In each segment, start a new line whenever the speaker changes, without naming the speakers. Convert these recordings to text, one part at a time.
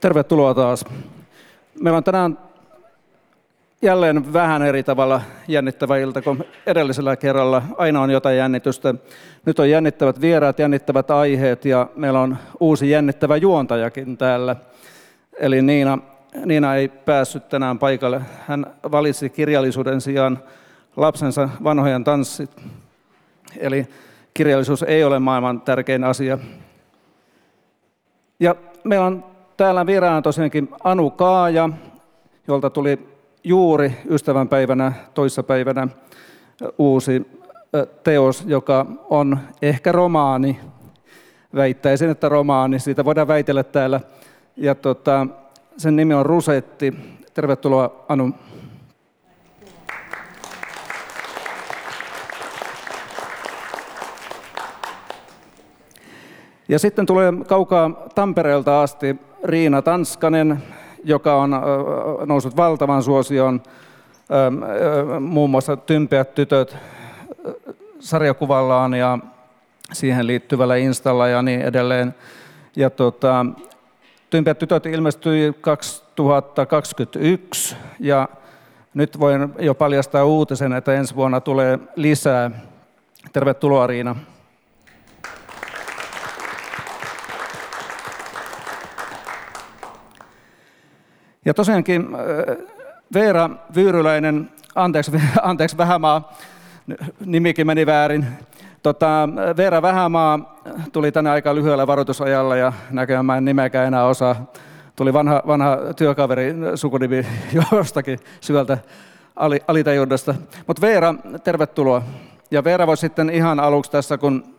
Tervetuloa taas. Meillä on tänään jälleen vähän eri tavalla jännittävä ilta kuin edellisellä kerralla. Aina on jotain jännitystä. Nyt on jännittävät vieraat, jännittävät aiheet ja meillä on uusi jännittävä juontajakin täällä. Eli Niina, Niina ei päässyt tänään paikalle. Hän valitsi kirjallisuuden sijaan lapsensa vanhojen tanssit. Eli kirjallisuus ei ole maailman tärkein asia. Ja meillä on täällä vieraana tosiaankin Anu Kaaja, jolta tuli juuri ystävänpäivänä, toissapäivänä uusi teos, joka on ehkä romaani. Väittäisin, että romaani. Siitä voidaan väitellä täällä. Ja tota, sen nimi on Rusetti. Tervetuloa Anu. Ja sitten tulee kaukaa Tampereelta asti Riina Tanskanen, joka on noussut valtavan suosioon muun muassa Tympeät tytöt sarjakuvallaan ja siihen liittyvällä installa ja niin edelleen. Ja tota, Tympeät tytöt ilmestyi 2021 ja nyt voin jo paljastaa uutisen, että ensi vuonna tulee lisää. Tervetuloa Riina. Ja tosiaankin äh, Veera Vyyryläinen, anteeksi, anteeksi Vähämaa, nimikin meni väärin. Tota, Veera Vähämaa tuli tänne aika lyhyellä varoitusajalla ja näköjään mä en nimeäkään enää osaa. Tuli vanha, vanha työkaveri sukunimi jostakin syvältä alitajuudesta. Mutta Veera, tervetuloa. Ja Veera voi sitten ihan aluksi tässä, kun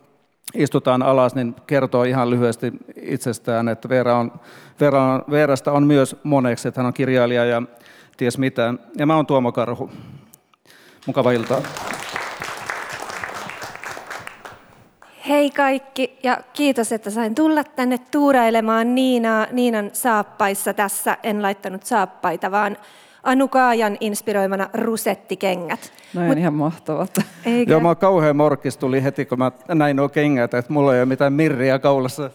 istutaan alas, niin kertoo ihan lyhyesti itsestään, että Veera on, Veera on, Veerasta on myös moneksi, että hän on kirjailija ja ties mitä. Ja mä oon Tuomo Karhu. Mukava iltaa.
Hei kaikki ja kiitos, että sain tulla tänne tuurailemaan Niinaa, Niinan saappaissa tässä. En laittanut saappaita, vaan Anu Kaajan inspiroimana rusettikengät.
No Mut, ihan mahtavat.
Eikö? Joo, mä kauhean morkis tuli heti, kun mä näin nuo kengät, että mulla ei ole mitään mirriä kaulassa.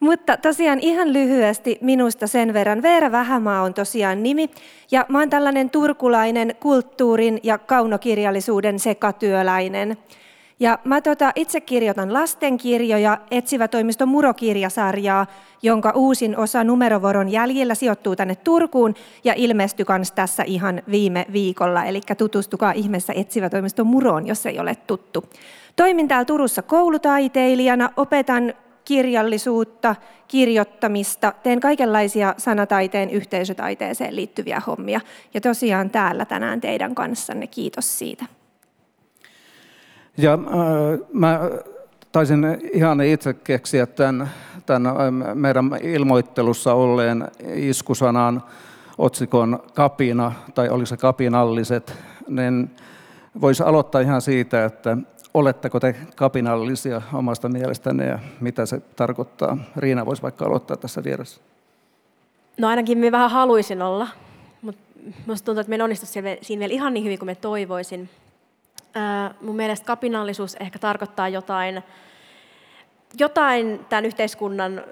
Mutta tosiaan ihan lyhyesti minusta sen verran. Veera Vähämaa on tosiaan nimi. Ja mä oon tällainen turkulainen kulttuurin ja kaunokirjallisuuden sekatyöläinen. Ja mä tota, itse kirjoitan lastenkirjoja, etsivä toimisto Murokirjasarjaa, jonka uusin osa numerovoron jäljellä sijoittuu tänne Turkuun ja ilmestyi myös tässä ihan viime viikolla. Eli tutustukaa ihmeessä etsivä toimisto Muroon, jos ei ole tuttu. Toimin täällä Turussa koulutaiteilijana, opetan kirjallisuutta, kirjoittamista, teen kaikenlaisia sanataiteen, yhteisötaiteeseen liittyviä hommia. Ja tosiaan täällä tänään teidän kanssanne, kiitos siitä.
Ja äh, mä taisin ihan itse keksiä tämän, tämän meidän ilmoittelussa olleen iskusanan otsikon kapina, tai oliko se kapinalliset, niin voisi aloittaa ihan siitä, että oletteko te kapinallisia omasta mielestänne ja mitä se tarkoittaa? Riina voisi vaikka aloittaa tässä vieressä.
No ainakin me vähän haluaisin olla, mutta minusta tuntuu, että me en onnistu siinä vielä ihan niin hyvin kuin me toivoisin. Mun mielestä kapinallisuus ehkä tarkoittaa jotain, jotain tämän yhteiskunnan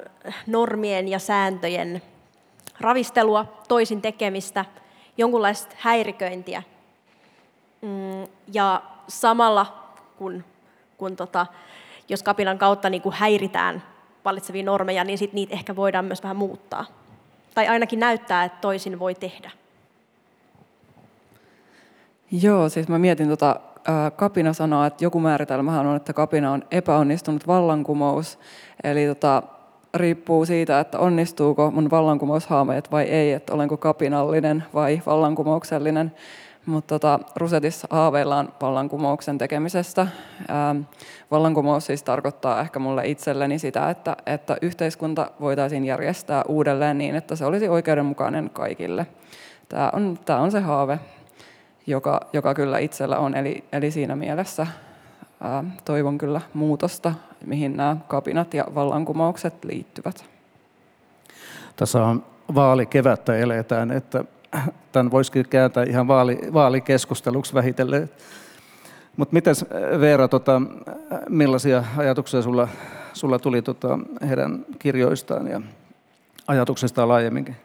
normien ja sääntöjen ravistelua, toisin tekemistä, jonkunlaista häiriköintiä. Mm, ja samalla, kun, kun tota, jos kapinan kautta niin kuin häiritään vallitsevia normeja, niin sit niitä ehkä voidaan myös vähän muuttaa. Tai ainakin näyttää, että toisin voi tehdä.
Joo, siis mä mietin tota kapina sanoo, että joku määritelmähän on, että kapina on epäonnistunut vallankumous. Eli tota, riippuu siitä, että onnistuuko mun vallankumoushaameet vai ei, että olenko kapinallinen vai vallankumouksellinen. Mutta tota, Rusetissa haaveillaan vallankumouksen tekemisestä. Ähm, vallankumous siis tarkoittaa ehkä mulle itselleni sitä, että, että yhteiskunta voitaisiin järjestää uudelleen niin, että se olisi oikeudenmukainen kaikille. Tämä on, on se haave, joka, joka kyllä itsellä on. Eli, eli siinä mielessä ää, toivon kyllä muutosta, mihin nämä kapinat ja vallankumoukset liittyvät.
Tässä on vaalikevättä eletään, että tämän voisikin kääntää ihan vaali, vaalikeskusteluksi vähitellen. Mutta miten Veera, tota, millaisia ajatuksia sulla, sulla tuli tota, heidän kirjoistaan ja ajatuksesta laajemminkin?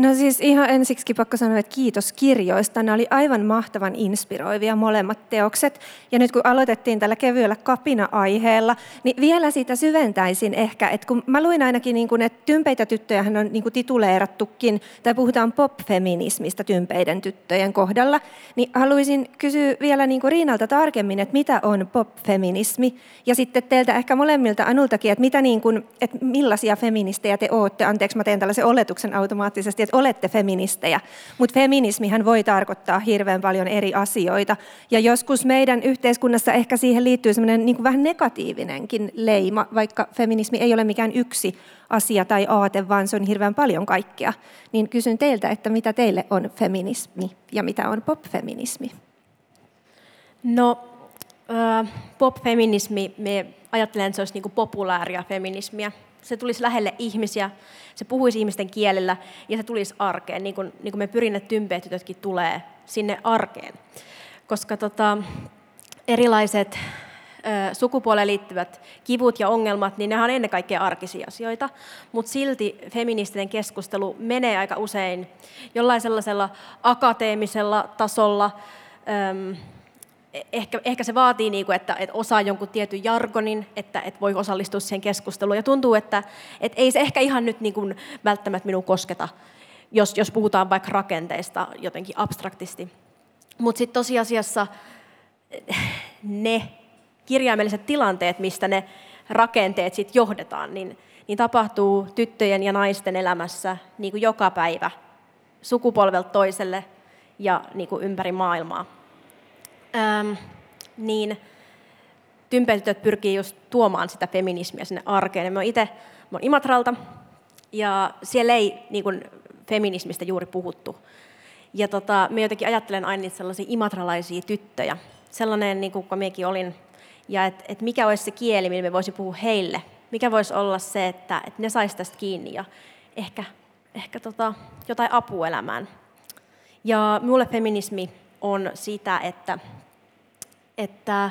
No siis ihan ensiksi pakko sanoa, että kiitos kirjoista. Ne oli aivan mahtavan inspiroivia molemmat teokset. Ja nyt kun aloitettiin tällä kevyellä kapina-aiheella, niin vielä siitä syventäisin ehkä, että kun mä luin ainakin, niin kuin, että tympeitä tyttöjä on niin kuin tituleerattukin, tai puhutaan pop-feminismista tympeiden tyttöjen kohdalla, niin haluaisin kysyä vielä niin kuin Riinalta tarkemmin, että mitä on pop-feminismi, ja sitten teiltä ehkä molemmilta Anultakin, että, mitä niin kuin, että millaisia feministejä te olette. Anteeksi, mä teen tällaisen oletuksen automaattisesti, että olette feministejä, mutta feminismihän voi tarkoittaa hirveän paljon eri asioita. Ja joskus meidän yhteiskunnassa ehkä siihen liittyy semmoinen niin vähän negatiivinenkin leima, vaikka feminismi ei ole mikään yksi asia tai aate, vaan se on hirveän paljon kaikkea. Niin kysyn teiltä, että mitä teille on feminismi ja mitä on popfeminismi?
No, äh, popfeminismi, me ajattelen, että se olisi niin populaaria feminismiä se tulisi lähelle ihmisiä, se puhuisi ihmisten kielellä ja se tulisi arkeen, niin kuin, niin kuin me pyrinnät tympeet tytötkin tulee sinne arkeen. Koska tota, erilaiset ö, sukupuoleen liittyvät kivut ja ongelmat, niin nehän on ennen kaikkea arkisia asioita, mutta silti feministinen keskustelu menee aika usein jollain sellaisella akateemisella tasolla, ö, ehkä, ehkä se vaatii, niin kuin, että, että osaa jonkun tietyn jargonin, että, että voi osallistua siihen keskusteluun. Ja tuntuu, että, että ei se ehkä ihan nyt niin kuin välttämättä minun kosketa, jos, jos puhutaan vaikka rakenteista jotenkin abstraktisti. Mutta sitten tosiasiassa ne kirjaimelliset tilanteet, mistä ne rakenteet sitten johdetaan, niin, niin tapahtuu tyttöjen ja naisten elämässä niin kuin joka päivä sukupolvelta toiselle ja niin kuin ympäri maailmaa ähm, niin tympetytöt pyrkii just tuomaan sitä feminismiä sinne arkeen. mä itse mä Imatralta, ja siellä ei niin kuin, feminismistä juuri puhuttu. Ja tota, me jotenkin ajattelen aina niitä sellaisia imatralaisia tyttöjä, sellainen niin kuin minäkin olin, ja että et mikä olisi se kieli, millä me voisi puhua heille. Mikä voisi olla se, että, että ne saisi tästä kiinni ja ehkä, ehkä tota, jotain apuelämään. Ja minulle feminismi on sitä, että että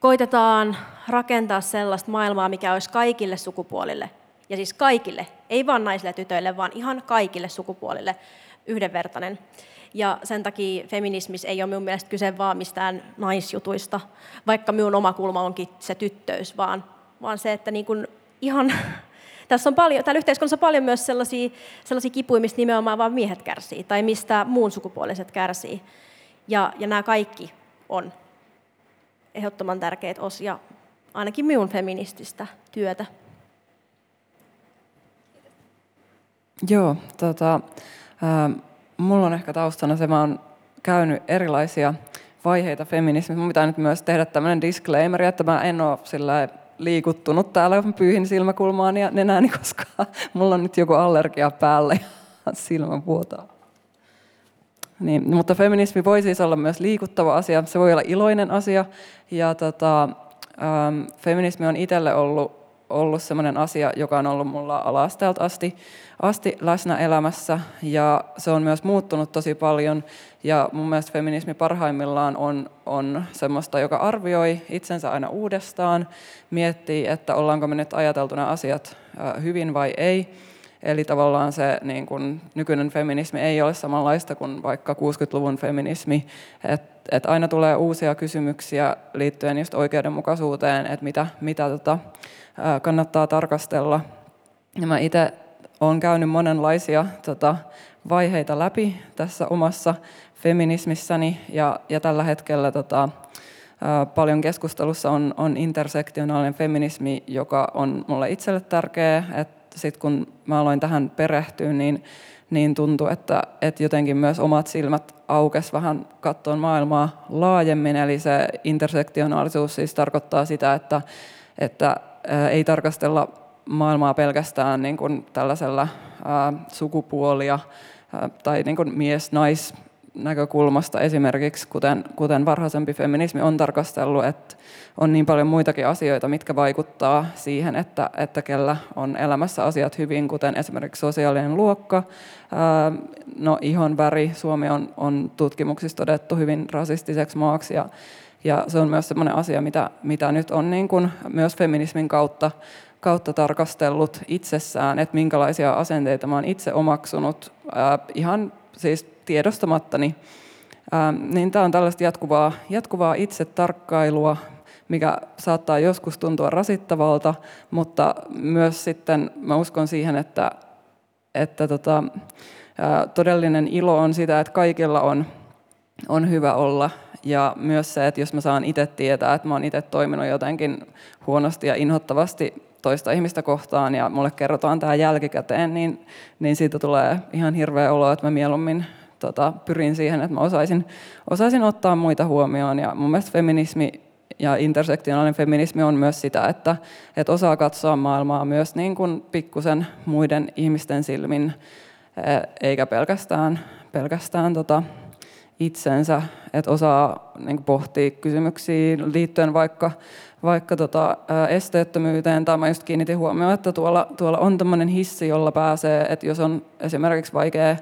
koitetaan rakentaa sellaista maailmaa, mikä olisi kaikille sukupuolille, ja siis kaikille, ei vain naisille ja tytöille, vaan ihan kaikille sukupuolille yhdenvertainen. Ja sen takia feminismis ei ole minun mielestä kyse vaan mistään naisjutuista, vaikka minun oma kulma onkin se tyttöys, vaan, vaan se, että niin kuin ihan, tässä on paljon, täällä yhteiskunnassa on paljon myös sellaisia, sellaisia kipuja, mistä nimenomaan vain miehet kärsii, tai mistä muun sukupuoliset kärsii. Ja, ja nämä kaikki on ehdottoman tärkeitä osia ainakin minun feminististä työtä.
Joo, tota, äh, mulla on ehkä taustana se, mä oon käynyt erilaisia vaiheita feminismistä. Mun pitää nyt myös tehdä tämmöinen disclaimer, että mä en ole sillä liikuttunut täällä pyyhin silmäkulmaan ja nenääni, koska mulla on nyt joku allergia päällä ja silmä vuotaa. Niin, mutta feminismi voi siis olla myös liikuttava asia, se voi olla iloinen asia. Ja tota, ähm, feminismi on itselle ollut, ollut sellainen asia, joka on ollut mulla alasteelta asti, asti läsnä elämässä. Ja se on myös muuttunut tosi paljon. Ja mun mielestä feminismi parhaimmillaan on, on semmoista, joka arvioi itsensä aina uudestaan, miettii, että ollaanko me nyt ajateltu nämä asiat hyvin vai ei Eli tavallaan se niin kun, nykyinen feminismi ei ole samanlaista kuin vaikka 60-luvun feminismi, että et aina tulee uusia kysymyksiä liittyen just oikeudenmukaisuuteen, että mitä, mitä tota, kannattaa tarkastella. Ja mä itse olen käynyt monenlaisia tota, vaiheita läpi tässä omassa feminismissäni ja, ja tällä hetkellä tota, paljon keskustelussa on, on intersektionaalinen feminismi, joka on mulle itselle tärkeä, että sitten kun mä aloin tähän perehtyä, niin, niin tuntui, että, että jotenkin myös omat silmät aukes vähän katsoa maailmaa laajemmin. Eli se intersektionaalisuus siis tarkoittaa sitä, että, että ei tarkastella maailmaa pelkästään niin kuin tällaisella ää, sukupuolia tai niin kuin mies-nais näkökulmasta esimerkiksi, kuten, kuten varhaisempi feminismi on tarkastellut, että on niin paljon muitakin asioita, mitkä vaikuttaa siihen, että, että kellä on elämässä asiat hyvin, kuten esimerkiksi sosiaalinen luokka, ää, no ihon väri. Suomi on, on tutkimuksissa todettu hyvin rasistiseksi maaksi ja, ja se on myös sellainen asia, mitä, mitä nyt on niin kuin myös feminismin kautta kautta tarkastellut itsessään, että minkälaisia asenteita mä itse omaksunut ää, ihan siis tiedostamattani. Ää, niin tämä on tällaista jatkuvaa, jatkuvaa itsetarkkailua, mikä saattaa joskus tuntua rasittavalta, mutta myös sitten mä uskon siihen, että, että tota, todellinen ilo on sitä, että kaikilla on, on hyvä olla ja myös se, että jos mä saan itse tietää, että mä oon itse toiminut jotenkin huonosti ja inhottavasti toista ihmistä kohtaan ja mulle kerrotaan tämä jälkikäteen, niin, niin siitä tulee ihan hirveä olo, että mä mieluummin tota, pyrin siihen, että mä osaisin, osaisin ottaa muita huomioon. Ja mun mielestä feminismi ja intersektionaalinen feminismi on myös sitä, että, että osaa katsoa maailmaa myös niin kuin pikkusen muiden ihmisten silmin, eikä pelkästään, pelkästään tota, itsensä, että osaa niin pohtia kysymyksiä liittyen vaikka, vaikka tota, esteettömyyteen, tai mä just kiinnitin huomioon, että tuolla, tuolla on tämmöinen hissi, jolla pääsee, että jos on esimerkiksi vaikea,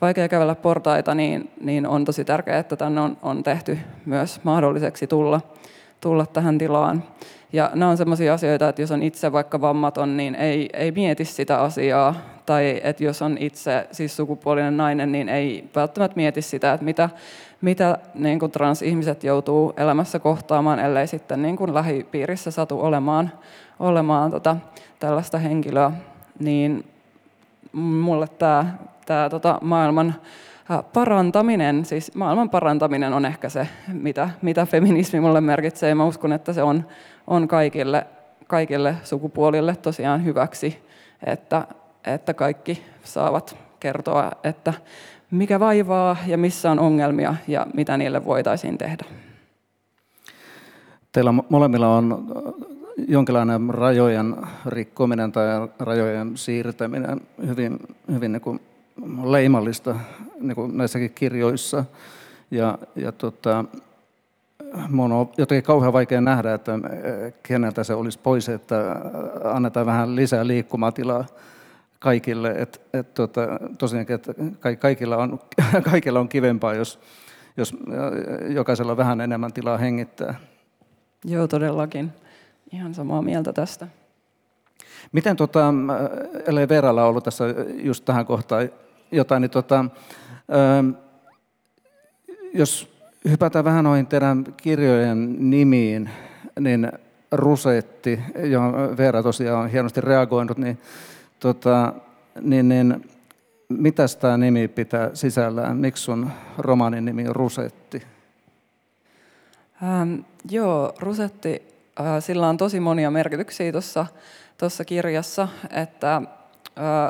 vaikea kävellä portaita, niin, niin on tosi tärkeää, että tänne on, on tehty myös mahdolliseksi tulla, tulla tähän tilaan. Ja nämä on sellaisia asioita, että jos on itse vaikka vammaton, niin ei, ei mieti sitä asiaa. Tai että jos on itse siis sukupuolinen nainen, niin ei välttämättä mieti sitä, että mitä, mitä niin kuin transihmiset joutuu elämässä kohtaamaan, ellei sitten niin kuin lähipiirissä satu olemaan, olemaan tota, tällaista henkilöä. Niin mulle tämä, tämä tota, maailman parantaminen, siis maailman parantaminen on ehkä se, mitä, mitä feminismi mulle merkitsee. Mä uskon, että se on, on kaikille, kaikille sukupuolille tosiaan hyväksi, että, että kaikki saavat kertoa, että mikä vaivaa ja missä on ongelmia ja mitä niille voitaisiin tehdä.
Teillä molemmilla on jonkinlainen rajojen rikkominen tai rajojen siirtäminen hyvin, hyvin niin kuin leimallista niin kuin näissäkin kirjoissa. Ja, ja tota, mun on jotenkin kauhean vaikea nähdä, että keneltä se olisi pois, että annetaan vähän lisää liikkumatilaa kaikille. Et, et, tota, tosiaankin, että kaikilla on, kaikilla on kivempaa, jos, jos jokaisella on vähän enemmän tilaa hengittää.
Joo, todellakin. Ihan samaa mieltä tästä.
Miten, tota, ellei Veeralla ollut tässä just tähän kohtaan jotain, niin tota, jos hypätään vähän noihin teidän kirjojen nimiin, niin Rusetti, johon Veera tosiaan on hienosti reagoinut, niin, tota, niin, niin mitä tämä nimi pitää sisällään? Miksi sun romaanin nimi on Rusetti?
Ähm, joo, Rusetti, äh, sillä on tosi monia merkityksiä tuossa kirjassa, että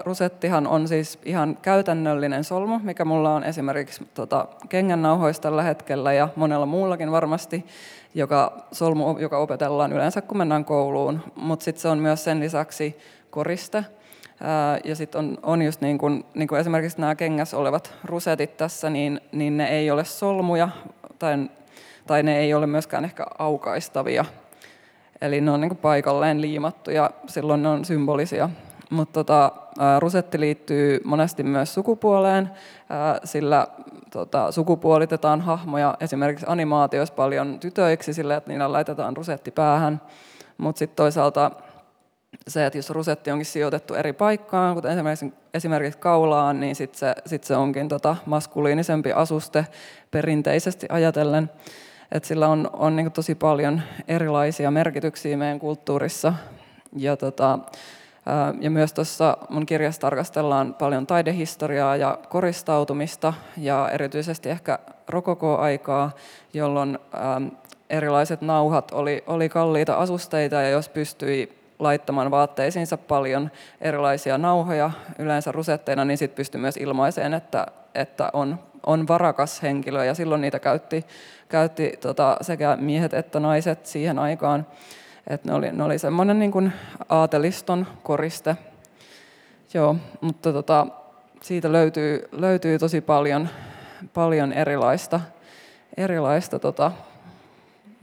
Rusettihan on siis ihan käytännöllinen solmu, mikä mulla on esimerkiksi tota, kengännauhoista tällä hetkellä ja monella muullakin varmasti, joka solmu, joka opetellaan yleensä kun mennään kouluun, mutta sitten se on myös sen lisäksi koriste. Ja sitten on, on just niin kuin, niin esimerkiksi nämä kengäs olevat rusetit tässä, niin, niin ne ei ole solmuja tai, tai ne ei ole myöskään ehkä aukaistavia. Eli ne on niin kuin paikalleen liimattuja, silloin ne on symbolisia mutta tota, rusetti liittyy monesti myös sukupuoleen, sillä tota, sukupuolitetaan hahmoja esimerkiksi animaatioissa paljon tytöiksi sillä, että niillä laitetaan rusetti päähän. Mutta sitten toisaalta se, että jos rusetti onkin sijoitettu eri paikkaan, kuten esimerkiksi, esimerkiksi kaulaan, niin sitten se, sit se onkin tota maskuliinisempi asuste perinteisesti ajatellen. Et sillä on, on niin tosi paljon erilaisia merkityksiä meidän kulttuurissa. Ja tota, ja myös tuossa mun kirjassa tarkastellaan paljon taidehistoriaa ja koristautumista ja erityisesti ehkä rokoko-aikaa, jolloin erilaiset nauhat oli, oli kalliita asusteita ja jos pystyi laittamaan vaatteisiinsa paljon erilaisia nauhoja, yleensä rusetteina, niin sitten pystyi myös ilmaiseen, että, että on, on varakas henkilö ja silloin niitä käytti, käytti tota, sekä miehet että naiset siihen aikaan. Et ne oli, ne oli semmoinen niin kuin aateliston koriste. Joo, mutta tota, siitä löytyy, löytyy tosi paljon, paljon erilaista, erilaista tota,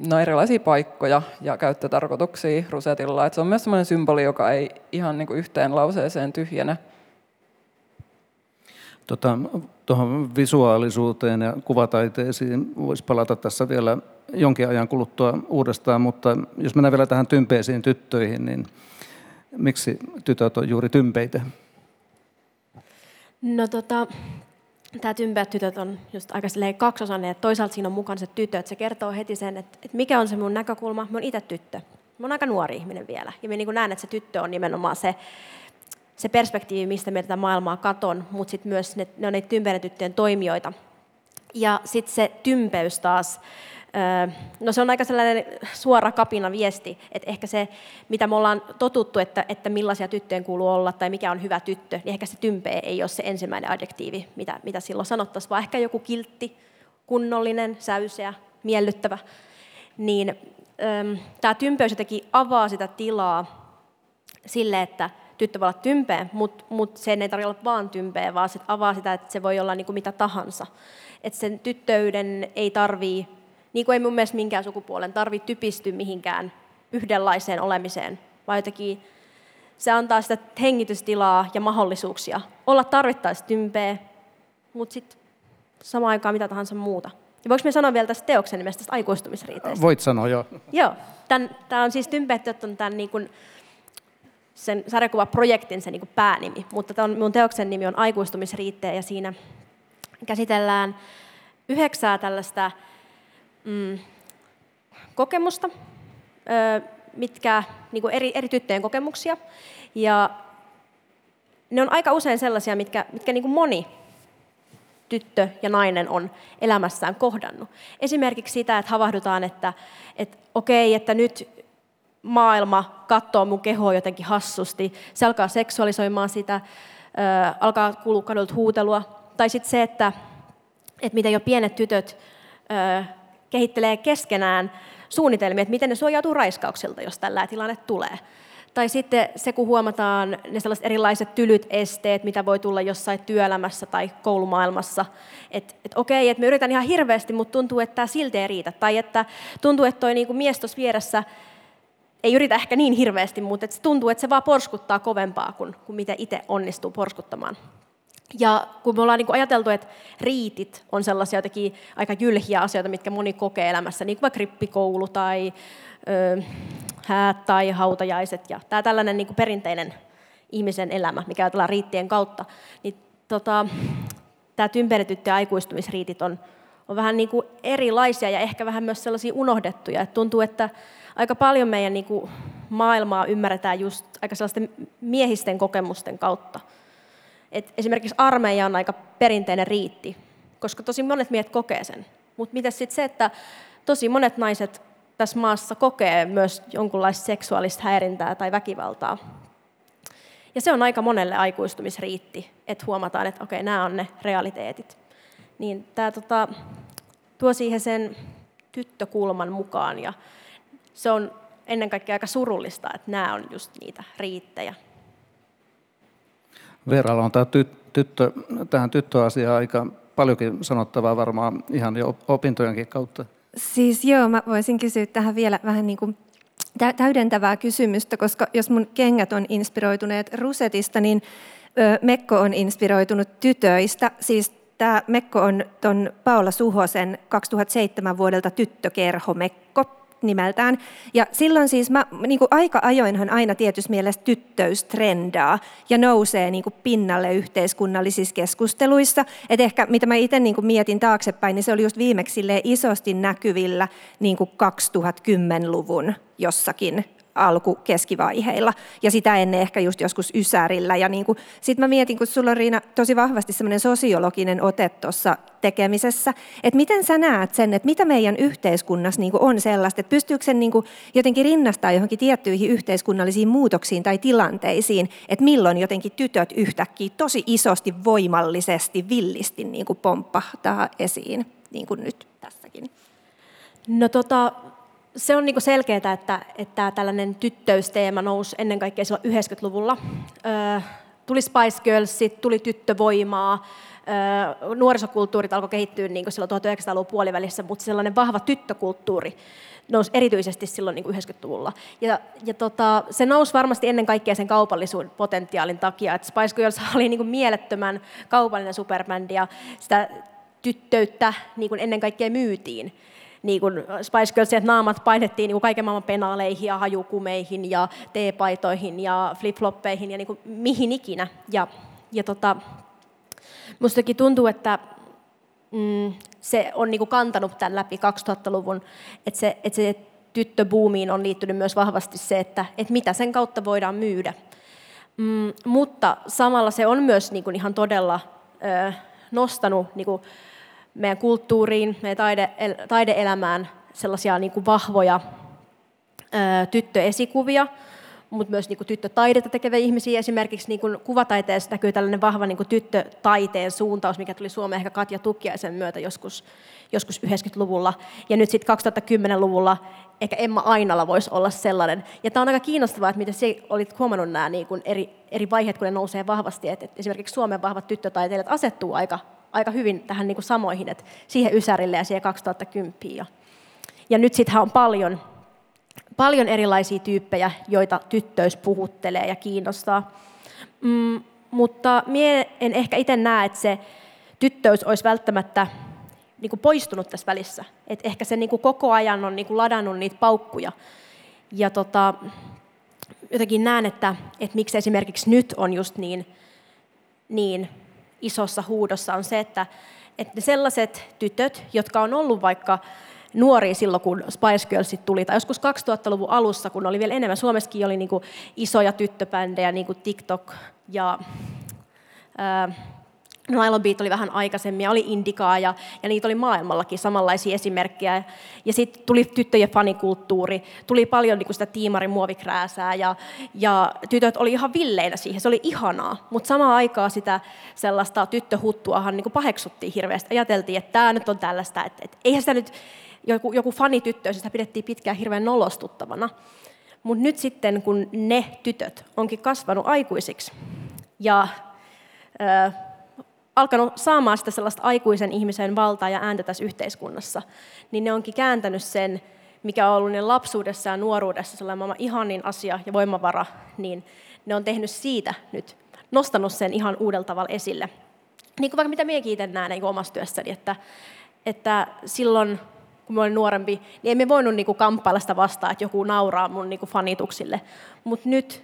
no erilaisia paikkoja ja käyttötarkoituksia rusetilla. Et se on myös sellainen symboli, joka ei ihan niin kuin yhteen lauseeseen tyhjene.
Tota, tuohon visuaalisuuteen ja kuvataiteisiin voisi palata tässä vielä jonkin ajan kuluttua uudestaan, mutta jos mennään vielä tähän tympeisiin tyttöihin, niin, miksi tytöt on juuri tympeitä?
No tota, tämä tympeät tytöt on just aika kaksosainen, että toisaalta siinä on mukana se tytö, että se kertoo heti sen, että, että mikä on se mun näkökulma. Mä oon itse tyttö. Mä oon aika nuori ihminen vielä. Ja mä niin näen, että se tyttö on nimenomaan se, se perspektiivi, mistä me tätä maailmaa katon, mutta sitten myös ne, ne on niitä tyttöjen toimijoita. Ja sitten se tympeys taas, No se on aika sellainen suora kapina viesti, että ehkä se, mitä me ollaan totuttu, että, että millaisia tyttöjen kuuluu olla tai mikä on hyvä tyttö, niin ehkä se tympeä ei ole se ensimmäinen adjektiivi, mitä, mitä silloin sanottaisiin, vaan ehkä joku kiltti, kunnollinen, säyseä, miellyttävä. Niin ähm, tämä tympeys jotenkin avaa sitä tilaa sille, että tyttö voi olla tympeä, mutta mut sen ei tarvitse olla vaan tympeä, vaan se avaa sitä, että se voi olla niin kuin mitä tahansa. Että sen tyttöyden ei tarvitse niin kuin ei mun mielestä minkään sukupuolen tarvitse typistyä mihinkään yhdenlaiseen olemiseen, vaan jotenkin se antaa sitä hengitystilaa ja mahdollisuuksia olla tarvittaessa tympeä, mutta sitten samaan aikaan mitä tahansa muuta. Ja voiko me sanoa vielä tästä teoksen nimestä, tästä aikuistumisriiteestä?
Voit sanoa, joo.
Joo. Tämä on siis Tympeet on tämän niin kuin, sen sarjakuvaprojektin se niin kuin päänimi, mutta tämän, mun teoksen nimi on Aikuistumisriitteä ja siinä käsitellään yhdeksää tällaista mm, kokemusta, mitkä, niin kuin eri, eri tyttöjen kokemuksia. Ja ne on aika usein sellaisia, mitkä, mitkä niin kuin moni tyttö ja nainen on elämässään kohdannut. Esimerkiksi sitä, että havahdutaan, että, että okei, että nyt maailma katsoo mun kehoa jotenkin hassusti, se alkaa seksuaalisoimaan sitä, äh, alkaa kuulua kadulta huutelua. Tai sitten se, että, että miten jo pienet tytöt kehittelee keskenään suunnitelmia, että miten ne suojautuu raiskauksilta, jos tällä tilanne tulee. Tai sitten se, kun huomataan ne sellaiset erilaiset tylyt esteet, mitä voi tulla jossain työelämässä tai koulumaailmassa. Että et okei, että me yritän ihan hirveästi, mutta tuntuu, että tämä silti ei riitä. Tai että tuntuu, että toi niinku mies tuossa vieressä ei yritä ehkä niin hirveästi, mutta että se tuntuu, että se vaan porskuttaa kovempaa kuin, kuin miten itse onnistuu porskuttamaan. Ja kun me ollaan niin kuin ajateltu, että riitit on sellaisia jotenkin aika jylhiä asioita, mitkä moni kokee elämässä, niin kuin vaikka rippikoulu tai ö, häät tai hautajaiset ja tämä tällainen niin kuin perinteinen ihmisen elämä, mikä ajatellaan riittien kautta, niin tota, tämä tymperetyttö ja aikuistumisriitit on, on vähän niin kuin erilaisia ja ehkä vähän myös sellaisia unohdettuja. Et tuntuu, että aika paljon meidän niin kuin maailmaa ymmärretään just aika sellaisten miehisten kokemusten kautta. Et esimerkiksi armeija on aika perinteinen riitti, koska tosi monet miehet kokee sen. Mutta miten sitten se, että tosi monet naiset tässä maassa kokee myös jonkunlaista seksuaalista häirintää tai väkivaltaa. Ja se on aika monelle aikuistumisriitti, että huomataan, että okei, nämä on ne realiteetit. Niin tämä tota, tuo siihen sen tyttökulman mukaan ja se on ennen kaikkea aika surullista, että nämä on just niitä riittejä.
Veeralla on tämä tyttö, tähän tyttöasiaan aika paljonkin sanottavaa varmaan ihan jo opintojenkin kautta.
Siis joo, mä voisin kysyä tähän vielä vähän niin kuin täydentävää kysymystä, koska jos mun kengät on inspiroituneet Rusetista, niin Mekko on inspiroitunut tytöistä. Siis tämä Mekko on tuon Paula Suhosen 2007 vuodelta tyttökerho Mekko nimeltään. Ja silloin siis mä, niin kuin aika ajoinhan aina tietysti mielestä tyttöys trendaa ja nousee niin kuin pinnalle yhteiskunnallisissa keskusteluissa. Et ehkä mitä mä itse niin mietin taaksepäin, niin se oli just viimeksi isosti näkyvillä niin kuin 2010-luvun jossakin alku-keskivaiheilla ja sitä ennen ehkä just joskus Ysärillä. Ja niin sitten mä mietin, kun sulla on Riina tosi vahvasti semmoinen sosiologinen ote tuossa tekemisessä, että miten sä näet sen, että mitä meidän yhteiskunnassa niin on sellaista, että pystyykö sen niin jotenkin rinnastaa johonkin tiettyihin yhteiskunnallisiin muutoksiin tai tilanteisiin, että milloin jotenkin tytöt yhtäkkiä tosi isosti, voimallisesti, villisti niin pomppahtaa esiin, niin kuin nyt tässäkin.
No tota, se on niinku selkeää, että, että tällainen tyttöysteema nousi ennen kaikkea silloin 90-luvulla. Öö, tuli Spice Girlsit, tuli tyttövoimaa, öö, nuorisokulttuurit alkoi kehittyä niin silloin 1900-luvun puolivälissä, mutta sellainen vahva tyttökulttuuri nousi erityisesti silloin niin 90-luvulla. Ja, ja tota, se nousi varmasti ennen kaikkea sen kaupallisuuden potentiaalin takia, että Spice Girls oli niin mielettömän kaupallinen superbändi ja sitä tyttöyttä niin ennen kaikkea myytiin niin kuin Spice Girlsien naamat painettiin niin kuin kaiken maailman penaaleihin ja hajukumeihin ja teepaitoihin ja flip-floppeihin ja niin kuin mihin ikinä. Ja, ja tota, mustakin tuntuu, että mm, se on niin kuin kantanut tämän läpi 2000-luvun, että se, että se tyttöbuumiin on liittynyt myös vahvasti se, että, että mitä sen kautta voidaan myydä. Mm, mutta samalla se on myös niin kuin ihan todella ö, nostanut niin kuin meidän kulttuuriin, meidän taide, taideelämään sellaisia niin kuin vahvoja ö, tyttöesikuvia, mutta myös niin kuin tyttötaidetta tekeviä ihmisiä. Esimerkiksi niin kuin kuvataiteessa näkyy tällainen vahva niin kuin tyttötaiteen suuntaus, mikä tuli Suomeen ehkä Katja Tukkiaisen myötä joskus, joskus 90-luvulla. Ja nyt sitten 2010-luvulla ehkä Emma Ainala voisi olla sellainen. Ja tämä on aika kiinnostavaa, että miten olit huomannut nämä niin kuin eri, eri vaiheet, kun ne nousee vahvasti. Että, että esimerkiksi Suomen vahvat tyttötaiteilijat asettuu aika, aika hyvin tähän niin kuin samoihin, että siihen Ysärille ja siihen 2010. Ja, ja nyt sittenhän on paljon, paljon erilaisia tyyppejä, joita tyttöys puhuttelee ja kiinnostaa. Mm, mutta minä en ehkä itse näe, että se tyttöys olisi välttämättä niin kuin poistunut tässä välissä. Et ehkä se niin kuin koko ajan on niin kuin ladannut niitä paukkuja. Ja tota, jotenkin näen, että, että miksi esimerkiksi nyt on just niin, niin isossa huudossa on se, että, että ne sellaiset tytöt, jotka on ollut vaikka nuoria silloin, kun Spice Girlsit tuli, tai joskus 2000-luvun alussa, kun oli vielä enemmän. Suomessakin oli niin kuin isoja tyttöbändejä, niin kuin TikTok ja ää, Nylon Beat oli vähän aikaisemmin, oli Indikaa, ja, ja niitä oli maailmallakin samanlaisia esimerkkejä. Ja sitten tuli tyttöjen fanikulttuuri, tuli paljon niin sitä tiimarin muovikrääsää, ja, ja tytöt oli ihan villeinä siihen, se oli ihanaa. Mutta samaan aikaan sitä sellaista tyttöhuttuahan niin paheksuttiin hirveästi. Ajateltiin, että tämä nyt on tällaista, että, että eihän sitä nyt joku, joku fanityttö, sitä pidettiin pitkään hirveän nolostuttavana. Mutta nyt sitten, kun ne tytöt onkin kasvanut aikuisiksi, ja alkanut saamaan sitä sellaista aikuisen ihmisen valtaa ja ääntä tässä yhteiskunnassa, niin ne onkin kääntänyt sen, mikä on ollut ne lapsuudessa ja nuoruudessa sellainen maailman ihanin asia ja voimavara, niin ne on tehnyt siitä nyt, nostanut sen ihan uudella tavalla esille. Niin kuin vaikka mitä minä kiitän näen niin omassa työssäni, että, että silloin kun olin nuorempi, niin emme voinut niin kuin kamppailla sitä vastaan, että joku nauraa mun niin kuin fanituksille. Mutta nyt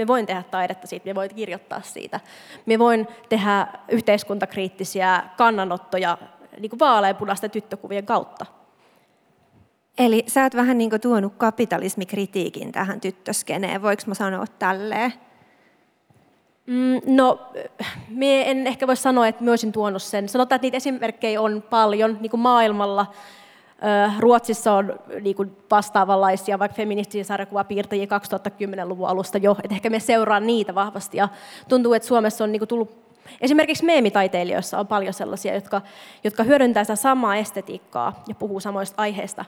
me voin tehdä taidetta siitä, me voin kirjoittaa siitä. Me voin tehdä yhteiskuntakriittisiä kannanottoja niin kuin vaaleanpunaisten tyttökuvien kautta.
Eli sä oot vähän niin kuin tuonut kapitalismikritiikin tähän tyttöskeneen, voiko mä sanoa tälleen?
Mm, no, me en ehkä voi sanoa, että mä olisin tuonut sen. Sanotaan, että niitä esimerkkejä on paljon niin kuin maailmalla. Ruotsissa on niin kuin vastaavanlaisia vaikka feministisiä sarjakuvapiirtäjiä 2010-luvun alusta jo, että ehkä me seuraan niitä vahvasti ja tuntuu, että Suomessa on niin kuin tullut Esimerkiksi meemitaiteilijoissa on paljon sellaisia, jotka, jotka hyödyntävät sitä samaa estetiikkaa ja puhuu samoista aiheista.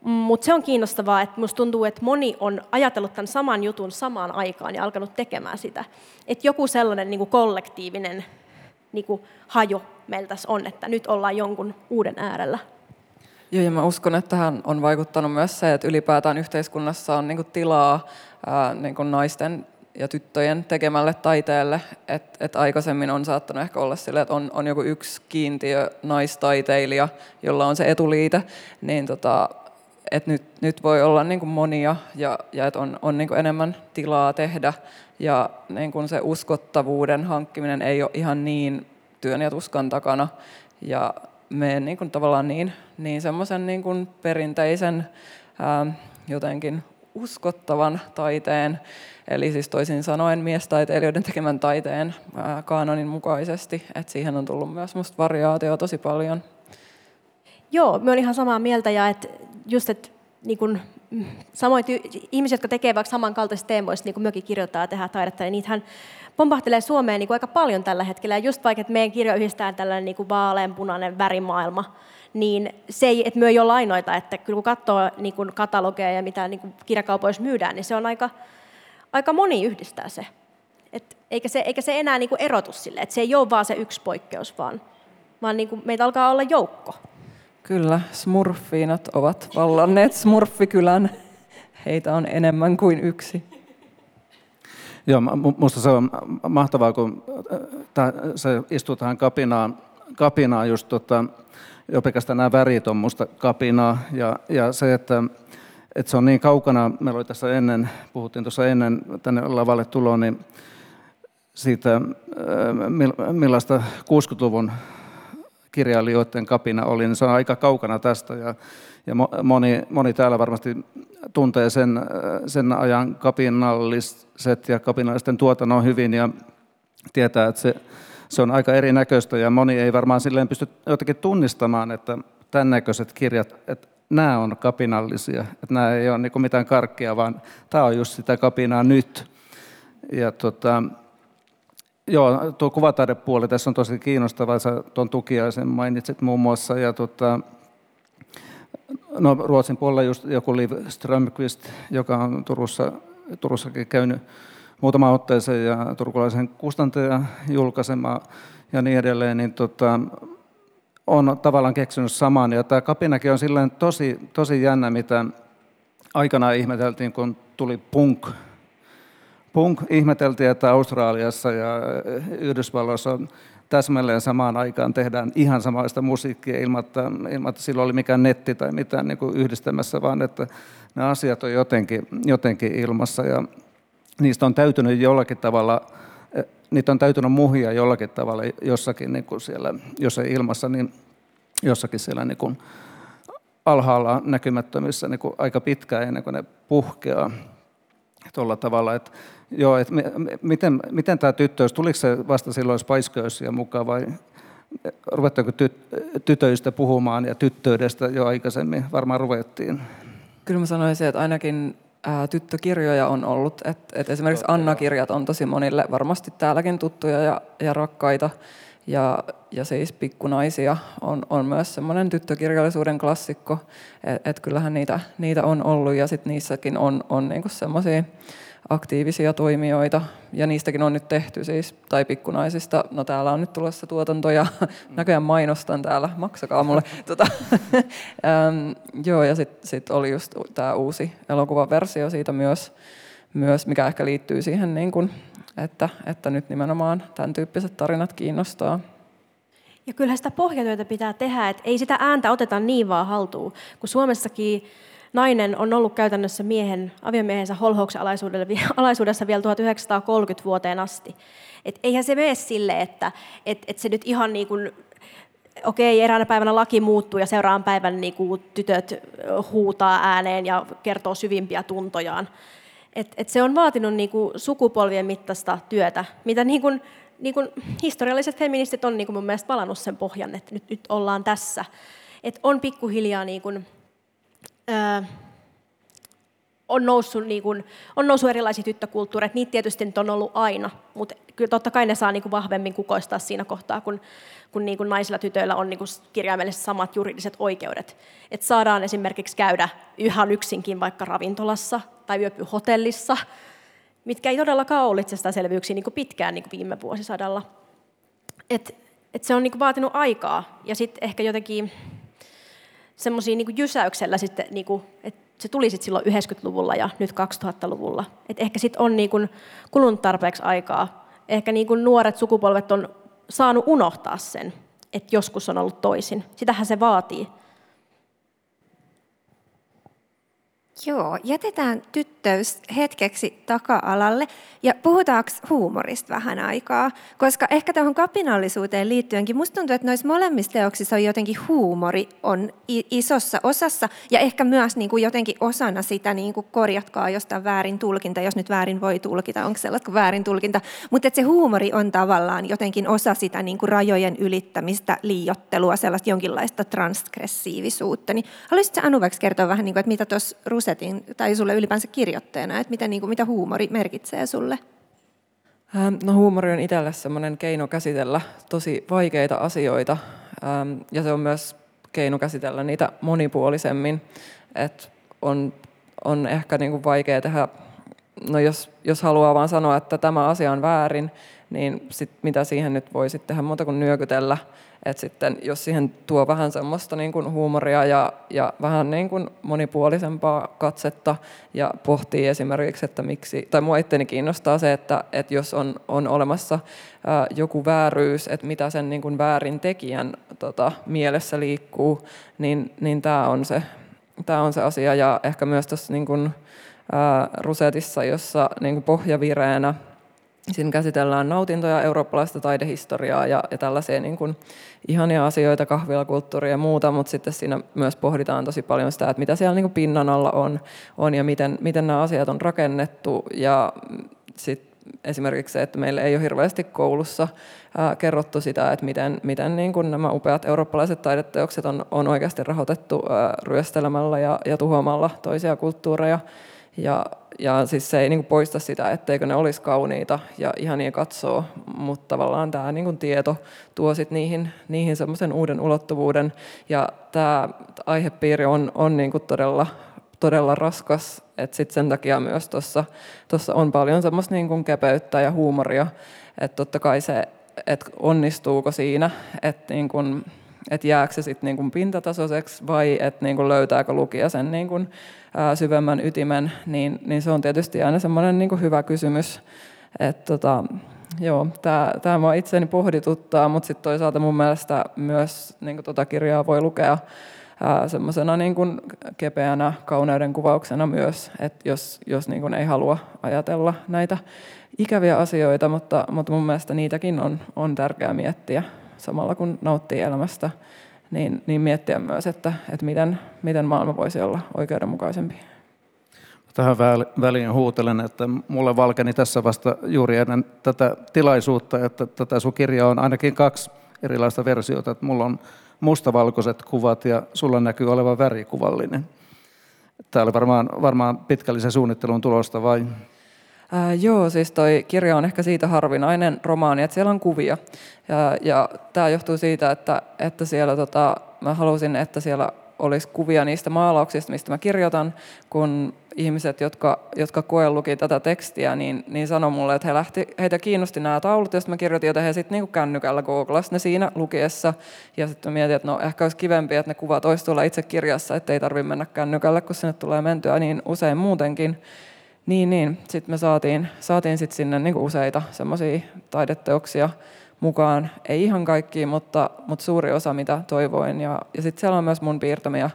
Mutta se on kiinnostavaa, että minusta tuntuu, että moni on ajatellut tämän saman jutun samaan aikaan ja alkanut tekemään sitä. Että joku sellainen niin kuin kollektiivinen niin kuin haju meiltä on, että nyt ollaan jonkun uuden äärellä.
Joo, ja mä uskon, että tähän on vaikuttanut myös se, että ylipäätään yhteiskunnassa on niin tilaa ää, niin naisten ja tyttöjen tekemälle taiteelle, että et aikaisemmin on saattanut ehkä olla sille, että on, on joku yksi kiintiö naistaiteilija, jolla on se etuliite, niin tota, et nyt, nyt voi olla niin kuin monia ja, ja että on, on niin kuin enemmän tilaa tehdä. Ja niin kuin se uskottavuuden hankkiminen ei ole ihan niin työn ja tuskan takana. Ja mene niin kuin tavallaan niin, niin semmoisen niin kuin perinteisen ää, jotenkin uskottavan taiteen, eli siis toisin sanoen miestaiteilijoiden tekemän taiteen ää, kaanonin mukaisesti, että siihen on tullut myös musta variaatio tosi paljon.
Joo, me on ihan samaa mieltä ja että just, että niin kun, samoin ihmiset, jotka tekevät vaikka samankaltaisista teemoista, niin kuin mekin kirjoittaa ja tehdään taidetta, niin niitähän pompahtelee Suomeen niin kuin aika paljon tällä hetkellä. Ja just vaikka, että meidän kirja yhdistää tällainen niin kuin vaaleanpunainen värimaailma, niin se ei, että me ei ole ainoita, että kyllä kun katsoo niin kuin katalogeja ja mitä niin kirjakaupoissa myydään, niin se on aika, aika moni yhdistää se. Et eikä se. Eikä se enää niin kuin erotu sille, että se ei ole vaan se yksi poikkeus, vaan, vaan niin kuin meitä alkaa olla joukko.
Kyllä, smurfiinat ovat vallanneet smurfikylän. Heitä on enemmän kuin yksi.
Joo, minusta se on mahtavaa, kun se istuu tähän kapinaan kapinaa just tota, jo pelkästään nämä värit on musta kapinaa. Ja, ja se, että, että se on niin kaukana, meillä oli tässä ennen, puhuttiin tuossa ennen tänne lavalle tuloon, niin siitä, äh, millaista 60-luvun kirjailijoiden kapina oli, niin se on aika kaukana tästä. Ja, ja moni, moni täällä varmasti tuntee sen, äh, sen ajan kapinalliset ja kapinallisten tuotannon hyvin ja tietää, että se, se on aika erinäköistä ja moni ei varmaan silleen pysty jotenkin tunnistamaan, että tämän näköiset kirjat, että nämä on kapinallisia, että nämä ei ole niin mitään karkkia, vaan tämä on just sitä kapinaa nyt. Ja tota, joo, tuo kuvataidepuoli tässä on tosi kiinnostava, sä tuon tukiaisen mainitsit muun muassa, ja tota, no, Ruotsin puolella just joku Liv Strömqvist, joka on Turussa, Turussakin käynyt muutama otteeseen ja turkulaisen kustantajan julkaisema ja niin edelleen, niin tota, on tavallaan keksinyt saman. Ja tämä kapinakin on silleen tosi, tosi jännä, mitä aikanaan ihmeteltiin, kun tuli punk. Punk ihmeteltiin, että Australiassa ja Yhdysvalloissa täsmälleen samaan aikaan tehdään ihan samaista musiikkia ilman, että, ilman, että sillä oli mikään netti tai mitään niin kuin yhdistämässä, vaan että nämä asiat on jotenkin, jotenkin ilmassa. Ja niistä on täytynyt jollakin tavalla, eh, niitä on täytynyt muhia jollakin tavalla jossakin niin kuin siellä, jos ei ilmassa, niin jossakin siellä niin kuin alhaalla näkymättömissä niin kuin aika pitkään ennen kuin ne puhkeaa tuolla tavalla, että joo, että miten, miten tämä tyttö, tuliko se vasta silloin Spice Girlsia mukaan vai ruvettaako tytöistä puhumaan ja tyttöydestä jo aikaisemmin? Varmaan ruvettiin.
Kyllä mä sanoisin, että ainakin ää, tyttökirjoja on ollut. Et, et esimerkiksi Anna-kirjat on tosi monille varmasti täälläkin tuttuja ja, ja rakkaita. Ja, ja siis Pikkunaisia on, on myös semmoinen tyttökirjallisuuden klassikko. Että et kyllähän niitä, niitä on ollut ja sitten niissäkin on, on niinku semmoisia aktiivisia toimijoita, ja niistäkin on nyt tehty siis, tai pikkunaisista, no täällä on nyt tulossa tuotanto, ja näköjään mainostan täällä, maksakaa mulle. tota, ähm, joo, ja sitten sit oli just tämä uusi elokuvaversio siitä myös, myös, mikä ehkä liittyy siihen, niin kun, että, että nyt nimenomaan tämän tyyppiset tarinat kiinnostaa.
Ja kyllähän sitä pohjatyötä pitää tehdä, että ei sitä ääntä oteta niin vaan haltuun, kun Suomessakin nainen on ollut käytännössä miehen, aviomiehensä holhouksen alaisuudessa vielä 1930 vuoteen asti. Et eihän se mene sille, että et, et se nyt ihan niin kuin, okei, eräänä päivänä laki muuttuu ja seuraavan päivän niin kuin tytöt huutaa ääneen ja kertoo syvimpiä tuntojaan. Et, et se on vaatinut niin kuin sukupolvien mittaista työtä, mitä niin kuin, niin kuin historialliset feministit on niin kuin mun mielestä palannut sen pohjan, että nyt, nyt ollaan tässä. Et on pikkuhiljaa niin kuin, on noussut, niin kuin, on noussut erilaisia tyttökulttuureja. Niitä tietysti nyt on ollut aina, mutta kyllä totta kai ne saa niin kuin vahvemmin kukoistaa siinä kohtaa, kun, kun niin kuin naisilla tytöillä on niin kuin kirjaimellisesti samat juridiset oikeudet. Et saadaan esimerkiksi käydä ihan yksinkin vaikka ravintolassa tai yöpy hotellissa, mitkä ei todellakaan ole itsestäänselvyyksiä niin kuin pitkään niin kuin viime vuosisadalla. Et, et se on niin kuin vaatinut aikaa ja sitten ehkä jotenkin semmoisia niin jysäyksellä sitten, niin kuin, että se tuli sitten silloin 90-luvulla ja nyt 2000-luvulla. Et ehkä sitten on niin kuin kulunut tarpeeksi aikaa. Ehkä niin kuin nuoret sukupolvet on saanut unohtaa sen, että joskus on ollut toisin. Sitähän se vaatii.
Joo, jätetään tyttöys hetkeksi taka-alalle ja puhutaanko huumorista vähän aikaa, koska ehkä tuohon kapinallisuuteen liittyenkin musta tuntuu, että noissa molemmissa teoksissa on jotenkin huumori on isossa osassa ja ehkä myös niin kuin jotenkin osana sitä niin kuin korjatkaa jostain väärin tulkinta, jos nyt väärin voi tulkita, onko sellaista kuin väärin tulkinta, mutta se huumori on tavallaan jotenkin osa sitä niin kuin rajojen ylittämistä, liiottelua, sellaista jonkinlaista transgressiivisuutta. Niin haluaisitko Anu kertoa vähän, niin kuin, että mitä tuossa Rusetin tai sulle ylipäänsä kirjoitteena, että mitä, niin kuin, mitä huumori merkitsee sulle?
Ähm, no huumori on itselle semmoinen keino käsitellä tosi vaikeita asioita ähm, ja se on myös keino käsitellä niitä monipuolisemmin. Et on, on ehkä niin kuin vaikea tehdä, no jos, jos haluaa vaan sanoa, että tämä asia on väärin, niin sit mitä siihen nyt voi sitten tehdä muuta kuin nyökytellä. Et sitten jos siihen tuo vähän semmoista niin kuin huumoria ja, ja vähän niin kuin monipuolisempaa katsetta ja pohtii esimerkiksi, että miksi, tai mua itteni kiinnostaa se, että, että jos on, on olemassa ää, joku vääryys, että mitä sen niin kuin väärin tekijän tota, mielessä liikkuu, niin, niin tämä on, se, tää on se asia. Ja ehkä myös tuossa niin kuin, ää, Rusetissa, jossa niin kuin pohjavireenä Siinä käsitellään nautintoja, eurooppalaista taidehistoriaa ja, ja tällaisia niin kuin ihania asioita, kahvilakulttuuria ja muuta, mutta sitten siinä myös pohditaan tosi paljon sitä, että mitä siellä niin kuin pinnan alla on, on ja miten, miten nämä asiat on rakennettu. Ja sit esimerkiksi se, että meillä ei ole hirveästi koulussa ää, kerrottu sitä, että miten, miten niin kuin nämä upeat eurooppalaiset taideteokset on, on oikeasti rahoitettu ää, ryöstelemällä ja, ja tuhoamalla toisia kulttuureja. Ja, ja siis se ei niin kuin poista sitä, etteikö ne olisi kauniita ja ihania katsoa, mutta tavallaan tämä niin kuin tieto tuo sit niihin, niihin semmoisen uuden ulottuvuuden. Ja tämä aihepiiri on, on niin kuin todella, todella raskas, että sit sen takia myös tuossa on paljon semmoista niin kuin kepeyttä ja huumoria, että totta kai se, että onnistuuko siinä, että niin kuin, että jääkö se sitten niin pintatasoiseksi vai että niin kuin löytääkö lukija sen niin kuin syvemmän ytimen, niin, niin se on tietysti aina semmoinen niin hyvä kysymys. Tota, joo, tämä, mua itseäni pohdituttaa, mutta sitten toisaalta mun mielestä myös niin tota kirjaa voi lukea semmoisena niin kepeänä kauneuden kuvauksena myös, että jos, jos niin kuin ei halua ajatella näitä ikäviä asioita, mutta, mutta mun mielestä niitäkin on, on tärkeää miettiä samalla kun nauttii elämästä niin, niin miettiä myös, että, että miten, miten maailma voisi olla oikeudenmukaisempi.
Tähän väliin huutelen, että mulle valkeni tässä vasta juuri ennen tätä tilaisuutta, että tätä sun kirjaa on ainakin kaksi erilaista versiota. Että mulla on mustavalkoiset kuvat ja sulla näkyy olevan värikuvallinen. Tämä oli varmaan, varmaan pitkällisen suunnittelun tulosta vai?
Ää, joo, siis toi kirja on ehkä siitä harvinainen romaani, että siellä on kuvia. Ja, ja tämä johtuu siitä, että, että siellä tota, mä halusin, että siellä olisi kuvia niistä maalauksista, mistä mä kirjoitan, kun ihmiset, jotka, jotka koelluki tätä tekstiä, niin, niin sanoi mulle, että he lähti, heitä kiinnosti nämä taulut, joista mä kirjoitin, joten he sitten niin kännykällä googlasivat ne siinä lukiessa. Ja sitten mietin, että no ehkä olisi kivempi, että ne kuvat olisi tuolla itse kirjassa, että ei tarvitse mennä kännykälle, kun sinne tulee mentyä niin usein muutenkin. Niin, niin. Sitten me saatiin, saatiin sit sinne niin useita semmoisia taideteoksia mukaan. Ei ihan kaikki, mutta, mutta suuri osa, mitä toivoin. Ja, ja sitten siellä on myös mun piirtämiä,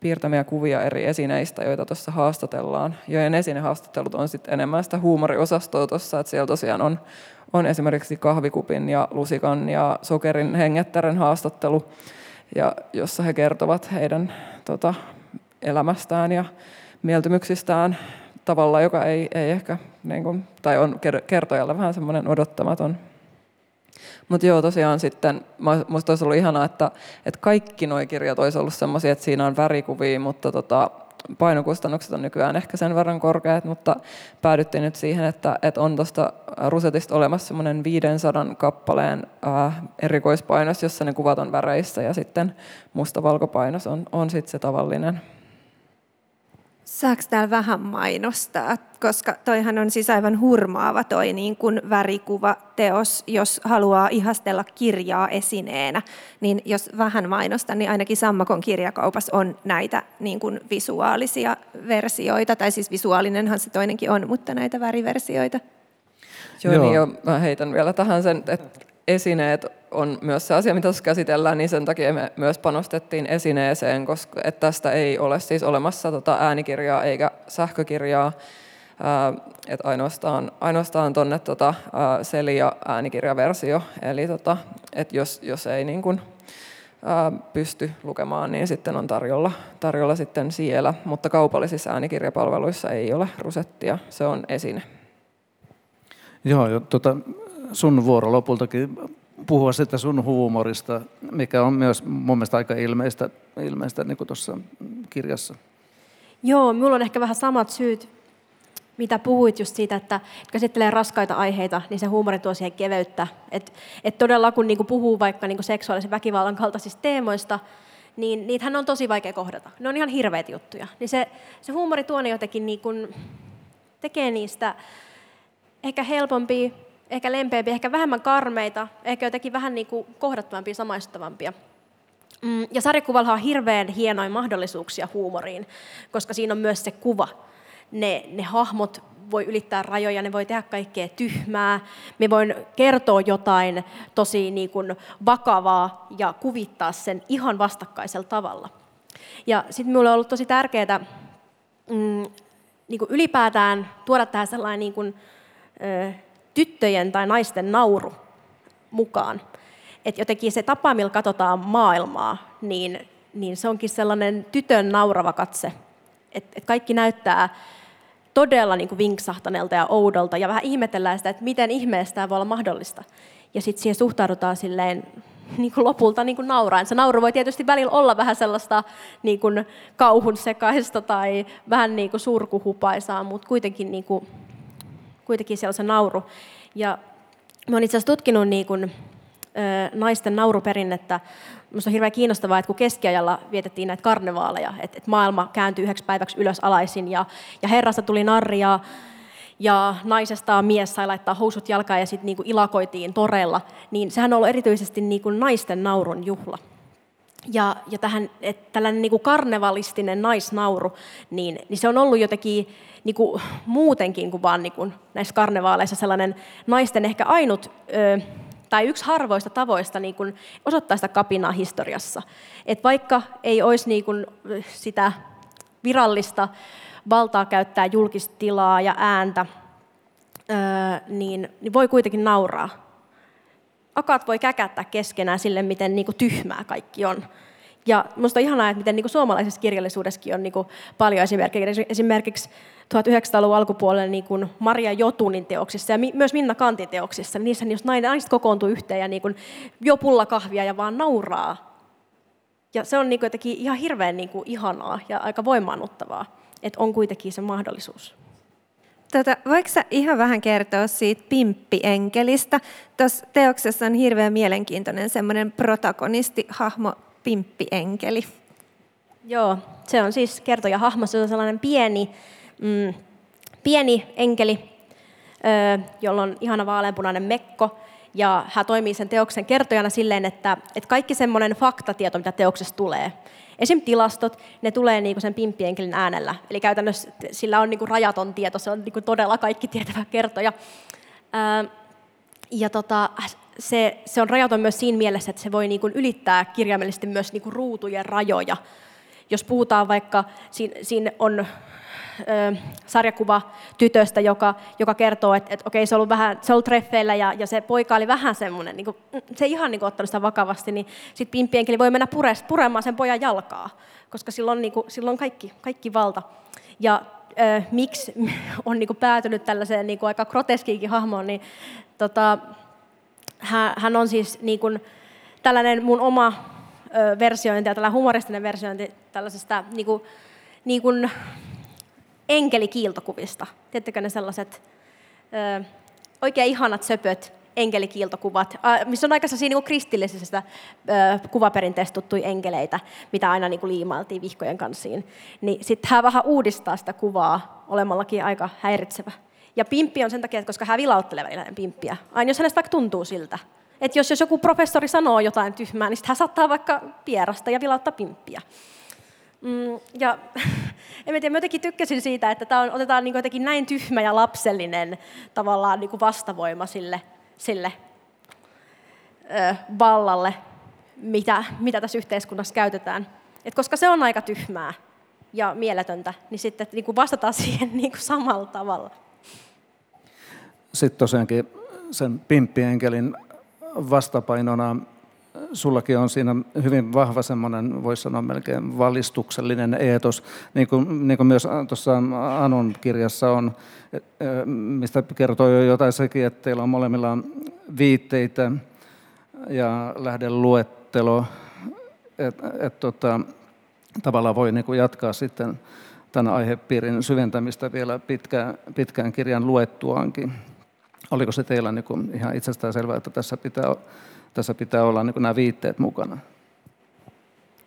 piirtämiä kuvia eri esineistä, joita tuossa haastatellaan. Joiden esinehaastattelut on sitten enemmän sitä huumoriosastoa tuossa, että siellä tosiaan on, on esimerkiksi kahvikupin ja lusikan ja sokerin hengettären haastattelu, ja jossa he kertovat heidän tota, elämästään ja mieltymyksistään tavalla, joka ei, ei ehkä, niin kuin, tai on kertojalle vähän semmoinen odottamaton. Mutta joo, tosiaan sitten, minusta olisi ollut ihanaa, että, että kaikki nuo kirjat olisi ollut sellaisia, että siinä on värikuvia, mutta tota, painokustannukset on nykyään ehkä sen verran korkeat, mutta päädyttiin nyt siihen, että, että on tuosta Rusetista olemassa semmoinen 500 kappaleen ää, erikoispainos, jossa ne kuvat on väreissä ja sitten mustavalkopainos on, on sitten se tavallinen.
Saako täällä vähän mainostaa, koska toihan on siis aivan hurmaava toi niin kuin värikuvateos, jos haluaa ihastella kirjaa esineenä, niin jos vähän mainostan, niin ainakin Sammakon kirjakaupassa on näitä niin kuin visuaalisia versioita, tai siis visuaalinenhan se toinenkin on, mutta näitä väriversioita.
Joo, Joo. niin jo, mä heitän vielä tähän sen, että esineet on myös se asia, mitä tässä käsitellään, niin sen takia me myös panostettiin esineeseen, koska että tästä ei ole siis olemassa tota äänikirjaa eikä sähkökirjaa, että ainoastaan, ainoastaan tuonne tota, Celia äänikirjaversio, eli tota, että jos, jos ei niin kuin, pysty lukemaan, niin sitten on tarjolla, tarjolla sitten siellä, mutta kaupallisissa äänikirjapalveluissa ei ole rusettia, se on esine.
Joo, jo, tota, sun vuoro lopultakin puhua sitä sun huumorista, mikä on myös mun mielestä aika ilmeistä, ilmeistä niin kuin tuossa kirjassa.
Joo, minulla on ehkä vähän samat syyt, mitä puhuit just siitä, että käsittelee raskaita aiheita, niin se huumori tuo siihen keveyttä. Että et todella kun niinku puhuu vaikka niinku seksuaalisen väkivallan kaltaisista teemoista, niin niitähän on tosi vaikea kohdata. Ne on ihan hirveitä juttuja. Niin se, se huumori tuo ne jotenkin niinku, tekee niistä ehkä helpompia ehkä lempeämpiä, ehkä vähemmän karmeita, ehkä jotenkin vähän niin kuin kohdattavampia, samaistuttavampia. Mm, ja sarjakuvalla on hirveän hienoja mahdollisuuksia huumoriin, koska siinä on myös se kuva. Ne, ne hahmot voi ylittää rajoja, ne voi tehdä kaikkea tyhmää. Me voin kertoa jotain tosi niin kuin vakavaa ja kuvittaa sen ihan vastakkaisella tavalla. Ja sitten minulle on ollut tosi tärkeää mm, niin kuin ylipäätään tuoda tähän sellainen niin kuin, ö, tyttöjen tai naisten nauru mukaan. Että jotenkin se tapa, millä katsotaan maailmaa, niin, niin se onkin sellainen tytön naurava katse. Että et kaikki näyttää todella niin kuin vinksahtaneelta ja oudolta ja vähän ihmetellään sitä, että miten ihmeestä tämä voi olla mahdollista. Ja sitten siihen suhtaudutaan silleen niin kuin lopulta niin kuin nauraen. Se nauru voi tietysti välillä olla vähän sellaista niin kuin kauhun sekaista tai vähän niin kuin surkuhupaisaa, mutta kuitenkin, niin kuin, kuitenkin siellä on se nauru. Ja mä olen itse asiassa tutkinut niin kuin, naisten nauruperinnettä. Minusta on hirveän kiinnostavaa, että kun keskiajalla vietettiin näitä karnevaaleja, että, että maailma kääntyi yhdeksi päiväksi ylös alaisin ja, ja herrasta tuli narria ja naisesta mies sai laittaa housut jalkaan ja sitten niinku ilakoitiin torella, niin sehän on ollut erityisesti niinku naisten naurun juhla. Ja, ja tähän, että tällainen niinku karnevalistinen naisnauru, niin, niin se on ollut jotenkin niinku muutenkin kuin vaan niinku näissä karnevaaleissa sellainen naisten ehkä ainut ö, tai yksi harvoista tavoista niin kuin osoittaa sitä kapinaa historiassa. Et vaikka ei olisi niin kuin sitä virallista valtaa käyttää julkista tilaa ja ääntä, niin, niin voi kuitenkin nauraa. Akat voi käkättää keskenään sille, miten niin kuin tyhmää kaikki on. Ja minusta on ihanaa, että miten niin suomalaisessa kirjallisuudessakin on niin paljon esimerkkejä. Esimerkiksi 1900-luvun alkupuolella niin kuin Maria Jotunin teoksissa ja myös Minna Kantin teoksissa, niin niissä jos naiset kokoontuu yhteen ja niin kuin jo pulla kahvia ja vaan nauraa. Ja se on niin kuin jotenkin ihan hirveän niin kuin ihanaa ja aika voimaannuttavaa, että on kuitenkin se mahdollisuus.
Tota, voiko sä ihan vähän kertoa siitä pimppionkelista? Tuossa teoksessa on hirveän mielenkiintoinen semmoinen protagonistihahmo, pimppienkeli.
Joo, se on siis kertoja hahmo, se on sellainen pieni, mm, pieni enkeli, jolla on ihana vaaleanpunainen mekko, ja hän toimii sen teoksen kertojana silleen, että, että kaikki semmoinen faktatieto, mitä teoksessa tulee, esim. tilastot, ne tulee niinku sen pimppienkelin äänellä. Eli käytännössä sillä on niinku rajaton tieto, se on niinku todella kaikki tietävä kertoja. Ö, ja tota, se, se on rajaton myös siinä mielessä, että se voi niinku ylittää kirjaimellisesti myös niinku ruutujen rajoja. Jos puhutaan vaikka, siinä, siinä on ö, sarjakuva tytöstä, joka, joka kertoo, että, että okei, se on ollut vähän, se on ollut treffeillä ja, ja se poika oli vähän semmoinen, niin kuin, se ei ihan niin kuin, ottanut sitä vakavasti, niin sitten pimpienkeli voi mennä pures, puremaan sen pojan jalkaa, koska silloin, niin kuin, silloin kaikki, kaikki valta. Ja ö, miksi on niin kuin, päätynyt tällaiseen niin kuin, aika groteskiinkin hahmoon, niin tota, hän, on siis niin kuin, tällainen mun oma versiointi ja tällainen humoristinen versiointi tällaisesta niin kuin, niin kuin enkelikiiltokuvista. Tiedättekö ne sellaiset ö, oikein ihanat söpöt enkelikiiltokuvat, missä on aika niin kristillisestä ö, kuvaperinteestä tuttuja enkeleitä, mitä aina niin kuin liimailtiin vihkojen kanssiin. Niin sitten hän vähän uudistaa sitä kuvaa olemallakin aika häiritsevä. Ja pimppi on sen takia, että koska hän vilauttelee välillä pimppiä. Aina jos hänestä vaikka tuntuu siltä. Että jos, jos joku professori sanoo jotain tyhmää, niin hän saattaa vaikka pierasta ja vilauttaa pimppiä. Mm, ja en tiedä, mä jotenkin tykkäsin siitä, että tämä on, otetaan niin jotenkin näin tyhmä ja lapsellinen tavallaan niin vastavoima sille, sille ö, vallalle, mitä, mitä tässä yhteiskunnassa käytetään. Et koska se on aika tyhmää ja mieletöntä, niin sitten niin kuin vastataan siihen niin kuin samalla tavalla.
Sitten tosiaankin sen pimppien vastapainona sullakin on siinä hyvin vahva semmoinen, voisi sanoa melkein valistuksellinen eetos, niin kuin, niin kuin myös tuossa Anun kirjassa on, mistä kertoo jo jotain sekin, että teillä on molemmilla viitteitä ja lähdeluettelo, että et, tota, tavallaan voi niin kuin jatkaa sitten tämän aihepiirin syventämistä vielä pitkään, pitkään kirjan luettuaankin. Oliko se teillä niin kuin ihan itsestään selvää, että tässä pitää tässä pitää olla niin nämä viitteet mukana?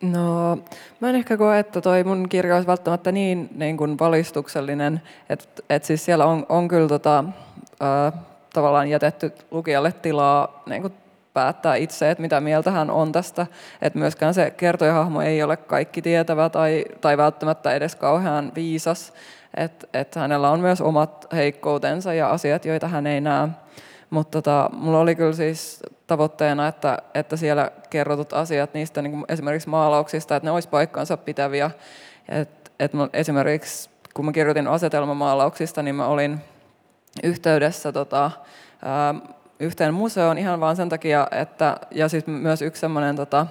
No, mä en ehkä koe, että toi mun kirja olisi välttämättä niin, niin kuin valistuksellinen, että, että siis siellä on, on kyllä tota, ää, tavallaan jätetty lukijalle tilaa niin kuin päättää itse, että mitä mieltä hän on tästä. Että myöskään se kertojahahmo ei ole kaikki tietävä tai, tai välttämättä edes kauhean viisas. Että et hänellä on myös omat heikkoutensa ja asiat, joita hän ei näe. Mutta tota, mulla oli kyllä siis tavoitteena, että, että siellä kerrotut asiat niistä niin esimerkiksi maalauksista, että ne olisi paikkansa pitäviä. Et, et esimerkiksi kun mä kirjoitin asetelmamaalauksista, niin mä olin yhteydessä tota, ää, yhteen museoon ihan vaan sen takia, että, ja siis myös yksi semmoinen tota,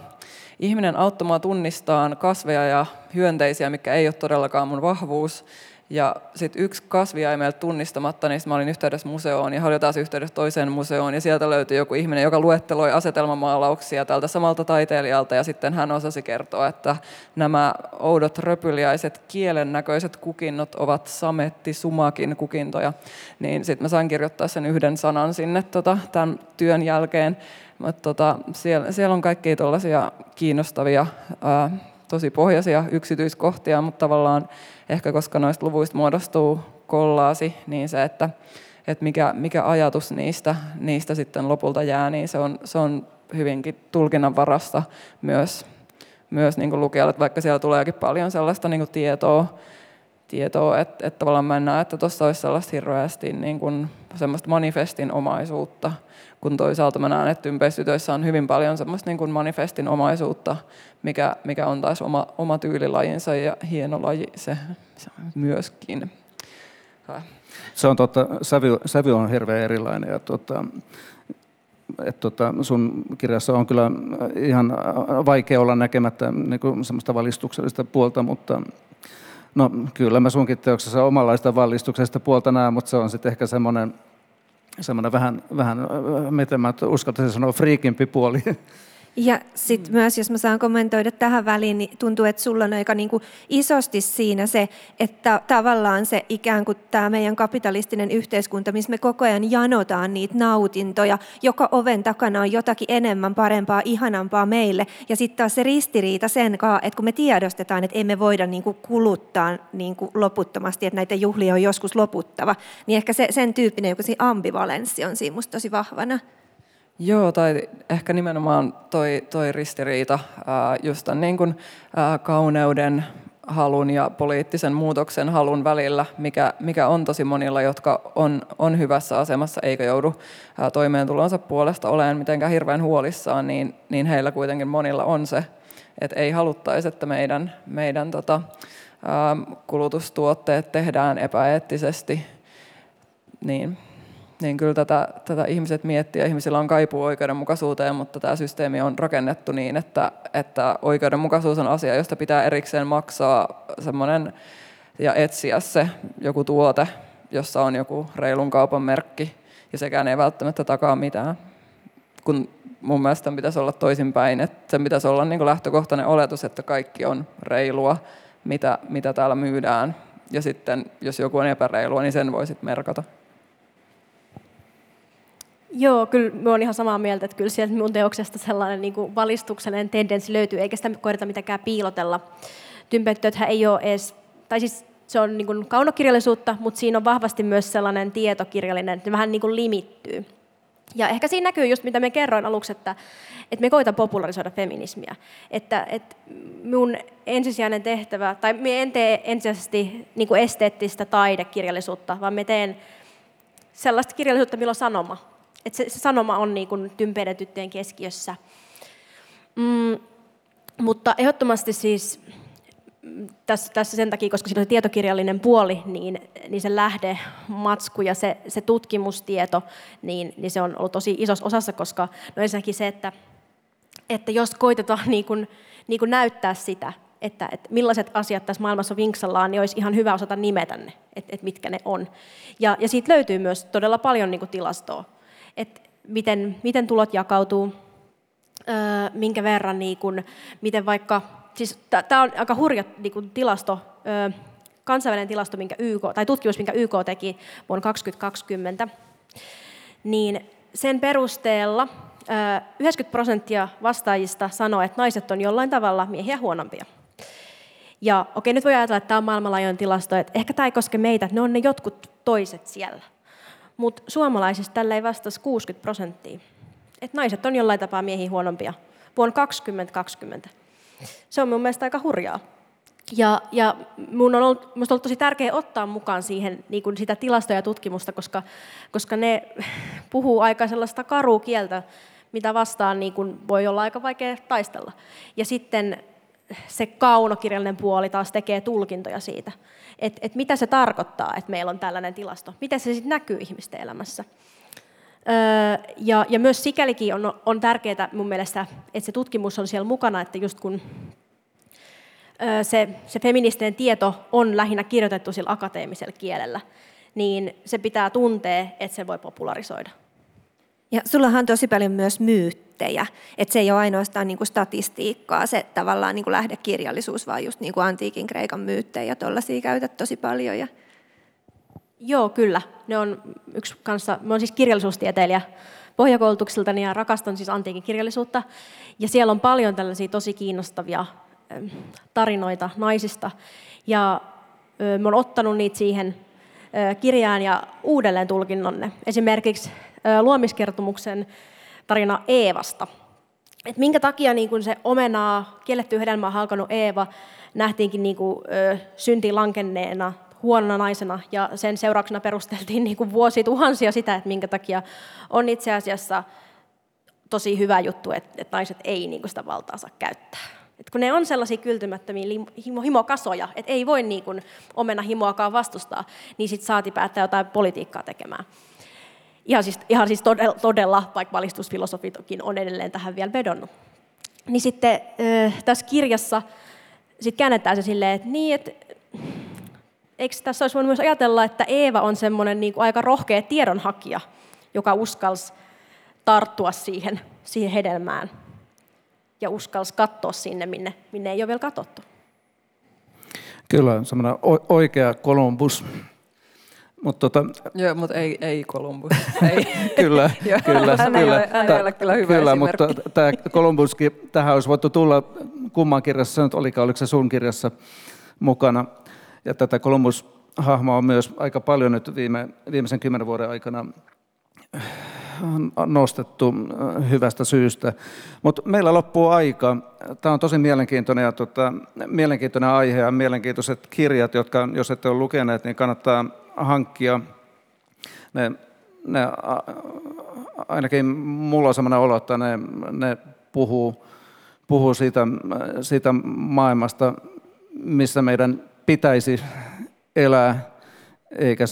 ihminen auttamaan tunnistaa kasveja ja hyönteisiä, mikä ei ole todellakaan mun vahvuus, ja sitten yksi kasvi jäi meiltä tunnistamatta, niin mä olin yhteydessä museoon ja hän taas yhteydessä toiseen museoon ja sieltä löytyi joku ihminen, joka luetteloi asetelmamaalauksia tältä samalta taiteilijalta ja sitten hän osasi kertoa, että nämä oudot röpyliäiset kielen näköiset kukinnot ovat sametti sumakin kukintoja. Niin sitten mä sain kirjoittaa sen yhden sanan sinne tota, tämän työn jälkeen. Mutta tota, siellä, siellä on kaikkia tuollaisia kiinnostavia ää, tosi pohjaisia yksityiskohtia, mutta tavallaan ehkä koska noista luvuista muodostuu kollaasi, niin se, että, että mikä, mikä ajatus niistä, niistä sitten lopulta jää, niin se on, se on hyvinkin tulkinnan varassa myös, myös niin lukijalle, vaikka siellä tuleekin paljon sellaista niin tietoa, tietoa että, että tavallaan mä en näe, että tuossa olisi sellaista hirveästi niin kuin semmoista manifestin omaisuutta, kun toisaalta mä näen, että ympeistytöissä on hyvin paljon semmoista niin kuin manifestin omaisuutta, mikä, mikä on taas oma, oma tyylilajinsa ja hieno laji se, se myöskin.
Se on totta, sävy, sävy on hirveän erilainen ja tota, että tota, sun kirjassa on kyllä ihan vaikea olla näkemättä niin semmoista valistuksellista puolta, mutta no kyllä mä sunkin teoksessa omanlaista valistuksesta puolta näen, mutta se on sitten ehkä semmoinen semmoinen vähän, vähän miten mä uskaltaisin sanoa, friikimpi puoli.
Ja sitten mm. myös, jos mä saan kommentoida tähän väliin, niin tuntuu, että sulla on aika niin kuin isosti siinä se, että tavallaan se ikään kuin tämä meidän kapitalistinen yhteiskunta, missä me koko ajan janotaan niitä nautintoja, joka oven takana on jotakin enemmän, parempaa, ihanampaa meille. Ja sitten taas se ristiriita sen kanssa, että kun me tiedostetaan, että emme voida niin kuin kuluttaa niin kuin loputtomasti, että näitä juhlia on joskus loputtava, niin ehkä se, sen tyyppinen joku ambivalenssi on siinä musta tosi vahvana.
Joo, tai ehkä nimenomaan toi, toi ristiriita just tämän niin kuin, kauneuden halun ja poliittisen muutoksen halun välillä, mikä, mikä on tosi monilla, jotka on, on hyvässä asemassa eikä joudu toimeentulonsa puolesta olemaan mitenkään hirveän huolissaan, niin, niin heillä kuitenkin monilla on se, että ei haluttaisi, että meidän, meidän tota, kulutustuotteet tehdään epäeettisesti. Niin niin kyllä tätä, tätä ihmiset miettii ja ihmisillä on kaipuu oikeudenmukaisuuteen, mutta tämä systeemi on rakennettu niin, että, että oikeudenmukaisuus on asia, josta pitää erikseen maksaa semmoinen ja etsiä se joku tuote, jossa on joku reilun kaupan merkki, ja sekään ei välttämättä takaa mitään. Kun mun mielestä pitäisi olla toisinpäin, että sen pitäisi olla niin kuin lähtökohtainen oletus, että kaikki on reilua, mitä, mitä täällä myydään, ja sitten jos joku on epäreilua, niin sen voisit merkata.
Joo, kyllä mä oon ihan samaa mieltä, että kyllä sieltä mun teoksesta sellainen niin kuin valistuksellinen tendenssi löytyy, eikä sitä koeta mitenkään piilotella. Tympettöthän ei ole edes, tai siis se on niin kuin kaunokirjallisuutta, mutta siinä on vahvasti myös sellainen tietokirjallinen, että vähän niin kuin limittyy. Ja ehkä siinä näkyy just, mitä me kerroin aluksi, että, että me koitan popularisoida feminismiä. Että, että mun ensisijainen tehtävä, tai me en tee ensisijaisesti niin kuin esteettistä taidekirjallisuutta, vaan me teen sellaista kirjallisuutta, millä on sanoma että se, se sanoma on niin kuin tympeiden tyttöjen keskiössä. Mm, mutta ehdottomasti siis tässä, tässä sen takia, koska siinä on se tietokirjallinen puoli, niin, niin se lähde, matsku ja se, se tutkimustieto, niin, niin se on ollut tosi isossa osassa, koska no ensinnäkin se, että, että jos koitetaan niin kuin, niin kuin näyttää sitä, että, että millaiset asiat tässä maailmassa vinksallaan, niin olisi ihan hyvä osata nimetä ne, että, että mitkä ne on. Ja, ja siitä löytyy myös todella paljon niin kuin tilastoa että miten, miten tulot jakautuu, öö, minkä verran, niin kun, miten vaikka, siis tämä on aika hurja niin kun tilasto, öö, kansainvälinen tilasto, minkä YK, tai tutkimus, minkä YK teki vuonna 2020, niin sen perusteella 90 prosenttia vastaajista sanoo, että naiset on jollain tavalla miehiä huonompia. Ja okei, nyt voi ajatella, että tämä on maailmanlaajuinen tilasto, että ehkä tämä ei koske meitä, ne on ne jotkut toiset siellä. Mutta suomalaisista tällä ei vastasi 60 prosenttia. Et naiset on jollain tapaa miehiä huonompia vuonna 2020. Se on mun mielestä aika hurjaa. Ja, ja mun on ollut, musta ollut tosi tärkeää ottaa mukaan siihen niin kuin sitä tilastoja ja tutkimusta, koska, koska ne puhuu aika sellaista karua kieltä, mitä vastaan niin kuin voi olla aika vaikea taistella. Ja sitten se kaunokirjallinen puoli taas tekee tulkintoja siitä, että et mitä se tarkoittaa, että meillä on tällainen tilasto. Miten se sitten näkyy ihmisten elämässä. Öö, ja, ja myös sikälikin on, on tärkeää mun mielestä, että se tutkimus on siellä mukana, että just kun öö, se, se feministinen tieto on lähinnä kirjoitettu sillä akateemisella kielellä, niin se pitää tuntea, että se voi popularisoida.
Ja sullahan on tosi paljon myös myyttejä, että se ei ole ainoastaan niin kuin statistiikkaa, se tavallaan niin kuin lähdekirjallisuus, vaan just niin kuin antiikin Kreikan myyttejä, tuollaisia käytät tosi paljon. Ja...
Joo, kyllä. Ne on yksi kanssa, mä olen siis kirjallisuustieteilijä pohjakoulutukseltani ja rakastan siis antiikin kirjallisuutta. Ja siellä on paljon tällaisia tosi kiinnostavia tarinoita naisista. Ja mä olen ottanut niitä siihen kirjaan ja uudelleen tulkinnonne. Esimerkiksi luomiskertomuksen tarina Eevasta. Et minkä takia niin kun se omenaa, kielletty hedelmää halkannut Eeva nähtiinkin niin kuin, ö, syntiin lankenneena, huonona naisena, ja sen seurauksena perusteltiin niin kuin vuosituhansia sitä, että minkä takia on itse asiassa tosi hyvä juttu, että, että naiset ei niin sitä valtaa saa käyttää. Et kun ne on sellaisia kyltymättömiä himo, himokasoja, että ei voi niin kuin omena himoakaan vastustaa, niin sitten saati päättää jotain politiikkaa tekemään. Ihan siis, ihan siis todella, todella, vaikka valistusfilosofitkin on edelleen tähän vielä vedonnut. Niin sitten tässä kirjassa sit käännetään se silleen, että niin, että eikö tässä olisi voinut myös ajatella, että Eeva on semmoinen niin aika rohkea tiedonhakija, joka uskalsi tarttua siihen, siihen hedelmään ja uskalsi katsoa sinne, minne, minne ei ole vielä katsottu.
Kyllä, semmoinen oikea Kolumbus.
Mut tota, Joo, mutta ei, ei Columbus.
Ei. kyllä, kyllä.
Hän
kyllä.
Ei ole, hän ei ole kyllä hyvä
Kyllä, mutta tämä Columbuskin, tähän olisi voitu tulla kumman kirjassa nyt olikaan, oliko se sun kirjassa mukana. Ja tätä Columbus-hahmoa on myös aika paljon nyt viime, viimeisen kymmenen vuoden aikana nostettu äh, hyvästä syystä. Mutta meillä loppuu aika. Tämä on tosi mielenkiintoinen, ja tota, mielenkiintoinen aihe ja mielenkiintoiset kirjat, jotka jos ette ole lukeneet, niin kannattaa hankkia. Ne, ne, ainakin mulla on sellainen olo, että ne, ne puhuu, puhuu siitä, siitä maailmasta, missä meidän pitäisi elää, eikä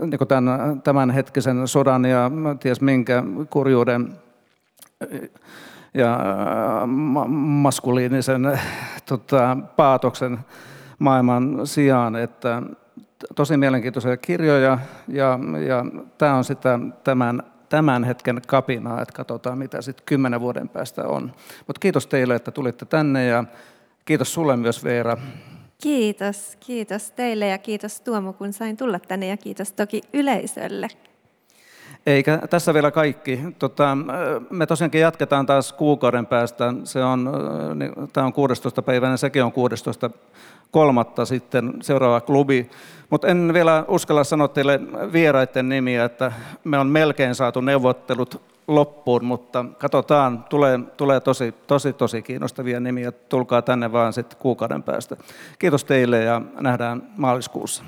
niin tämän, tämänhetkisen sodan ja ties minkä kurjuuden ja maskuliinisen tota, paatoksen maailman sijaan, että tosi mielenkiintoisia kirjoja ja, ja tämä on sitä tämän, tämän hetken kapinaa, että katsotaan mitä sitten kymmenen vuoden päästä on. Mutta kiitos teille, että tulitte tänne ja kiitos sulle myös Veera.
Kiitos, kiitos teille ja kiitos Tuomo, kun sain tulla tänne ja kiitos toki yleisölle.
Eikä tässä vielä kaikki. Tota, me tosiaankin jatketaan taas kuukauden päästä. Se on, niin, tämä on 16. päivänä, sekin on 16 kolmatta sitten seuraava klubi. Mutta en vielä uskalla sanoa teille vieraiden nimiä, että me on melkein saatu neuvottelut loppuun, mutta katsotaan, tulee, tulee tosi, tosi, tosi kiinnostavia nimiä. Tulkaa tänne vaan sitten kuukauden päästä. Kiitos teille ja nähdään maaliskuussa.